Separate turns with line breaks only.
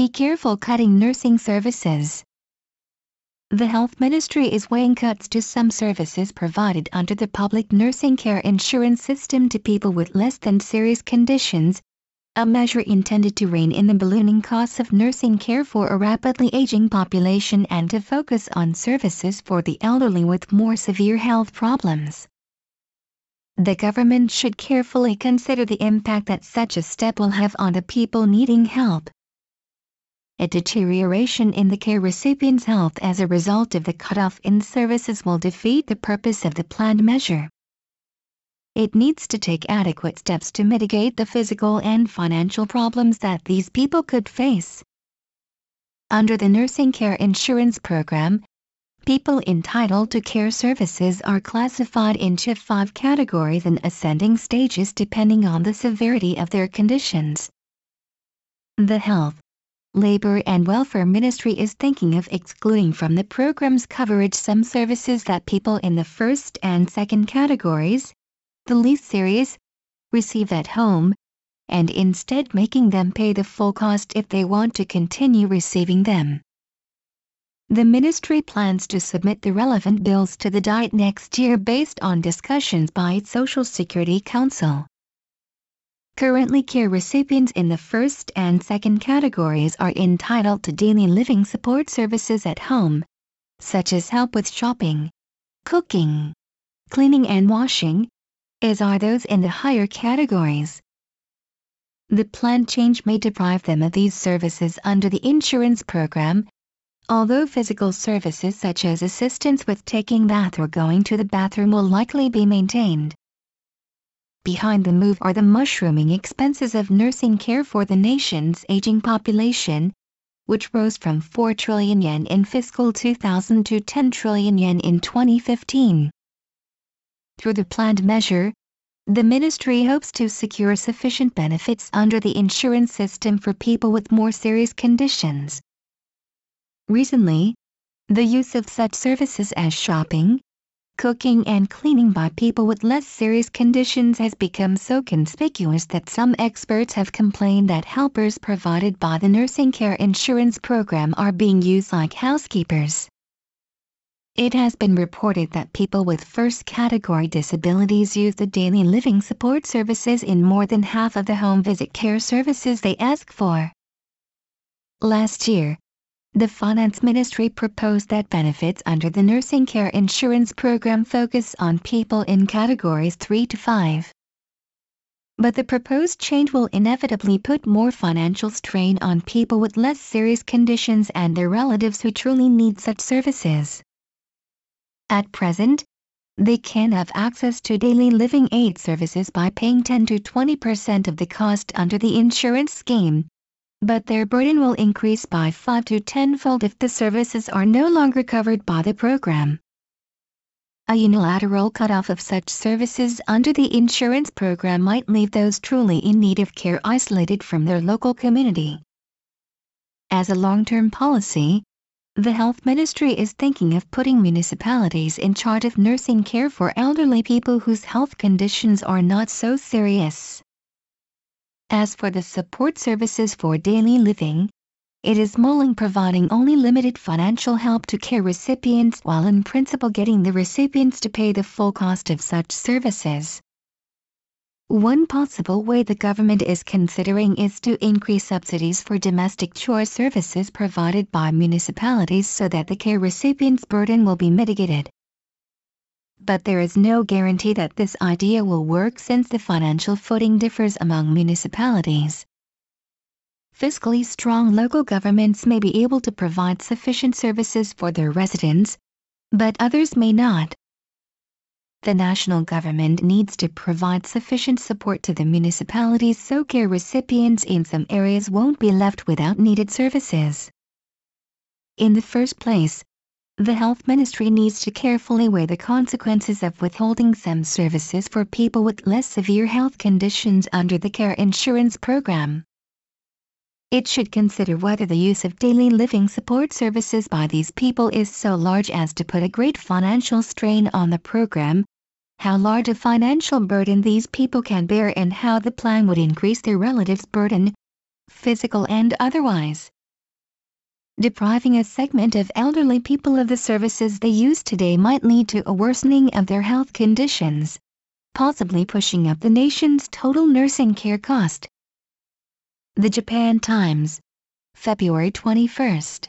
be careful cutting nursing services. The Health Ministry is weighing cuts to some services provided under the public nursing care insurance system to people with less than serious conditions, a measure intended to rein in the ballooning costs of nursing care for a rapidly aging population and to focus on services for the elderly with more severe health problems. The government should carefully consider the impact that such a step will have on the people needing help a deterioration in the care recipient's health as a result of the cutoff in services will defeat the purpose of the planned measure. It needs to take adequate steps to mitigate the physical and financial problems that these people could face. Under the Nursing Care Insurance Program, people entitled to care services are classified into five categories in ascending stages depending on the severity of their conditions. The Health, Labor and Welfare Ministry is thinking of excluding from the program's coverage some services that people in the first and second categories, the least serious, receive at home, and instead making them pay the full cost if they want to continue receiving them. The ministry plans to submit the relevant bills to the Diet next year based on discussions by its Social Security Council. Currently care recipients in the first and second categories are entitled to daily living support services at home, such as help with shopping, cooking, cleaning and washing, as are those in the higher categories. The planned change may deprive them of these services under the insurance program, although physical services such as assistance with taking bath or going to the bathroom will likely be maintained. Behind the move are the mushrooming expenses of nursing care for the nation's aging population, which rose from 4 trillion yen in fiscal 2000 to 10 trillion yen in 2015. Through the planned measure, the ministry hopes to secure sufficient benefits under the insurance system for people with more serious conditions. Recently, the use of such services as shopping, cooking and cleaning by people with less serious conditions has become so conspicuous that some experts have complained that helpers provided by the nursing care insurance program are being used like housekeepers. It has been reported that people with first category disabilities use the daily living support services in more than half of the home visit care services they ask for. Last year, the Finance Ministry proposed that benefits under the Nursing Care Insurance Program focus on people in categories 3 to 5. But the proposed change will inevitably put more financial strain on people with less serious conditions and their relatives who truly need such services. At present, they can have access to daily living aid services by paying 10 to 20% of the cost under the insurance scheme, but their burden will increase by 5 to 10-fold if the services are no longer covered by the program. A unilateral cutoff of such services under the insurance program might leave those truly in need of care isolated from their local community. As a long-term policy, the Health Ministry is thinking of putting municipalities in charge of nursing care for elderly people whose health conditions are not so serious. As for the support services for daily living, it is mulling providing only limited financial help to care recipients while in principle getting the recipients to pay the full cost of such services. One possible way the government is considering is to increase subsidies for domestic chore services provided by municipalities so that the care recipient's burden will be mitigated but there is no guarantee that this idea will work since the financial footing differs among municipalities. Fiscally strong local governments may be able to provide sufficient services for their residents, but others may not. The national government needs to provide sufficient support to the municipalities so care recipients in some areas won't be left without needed services. In the first place, the health ministry needs to carefully weigh the consequences of withholding some services for people with less severe health conditions under the care insurance program. It should consider whether the use of daily living support services by these people is so large as to put a great financial strain on the program, how large a financial burden these people can bear and how the plan would increase their relatives' burden, physical and otherwise. Depriving a segment of elderly people of the services they use today might lead to a worsening of their health conditions, possibly pushing up the nation's total nursing care cost. The Japan Times, February 21.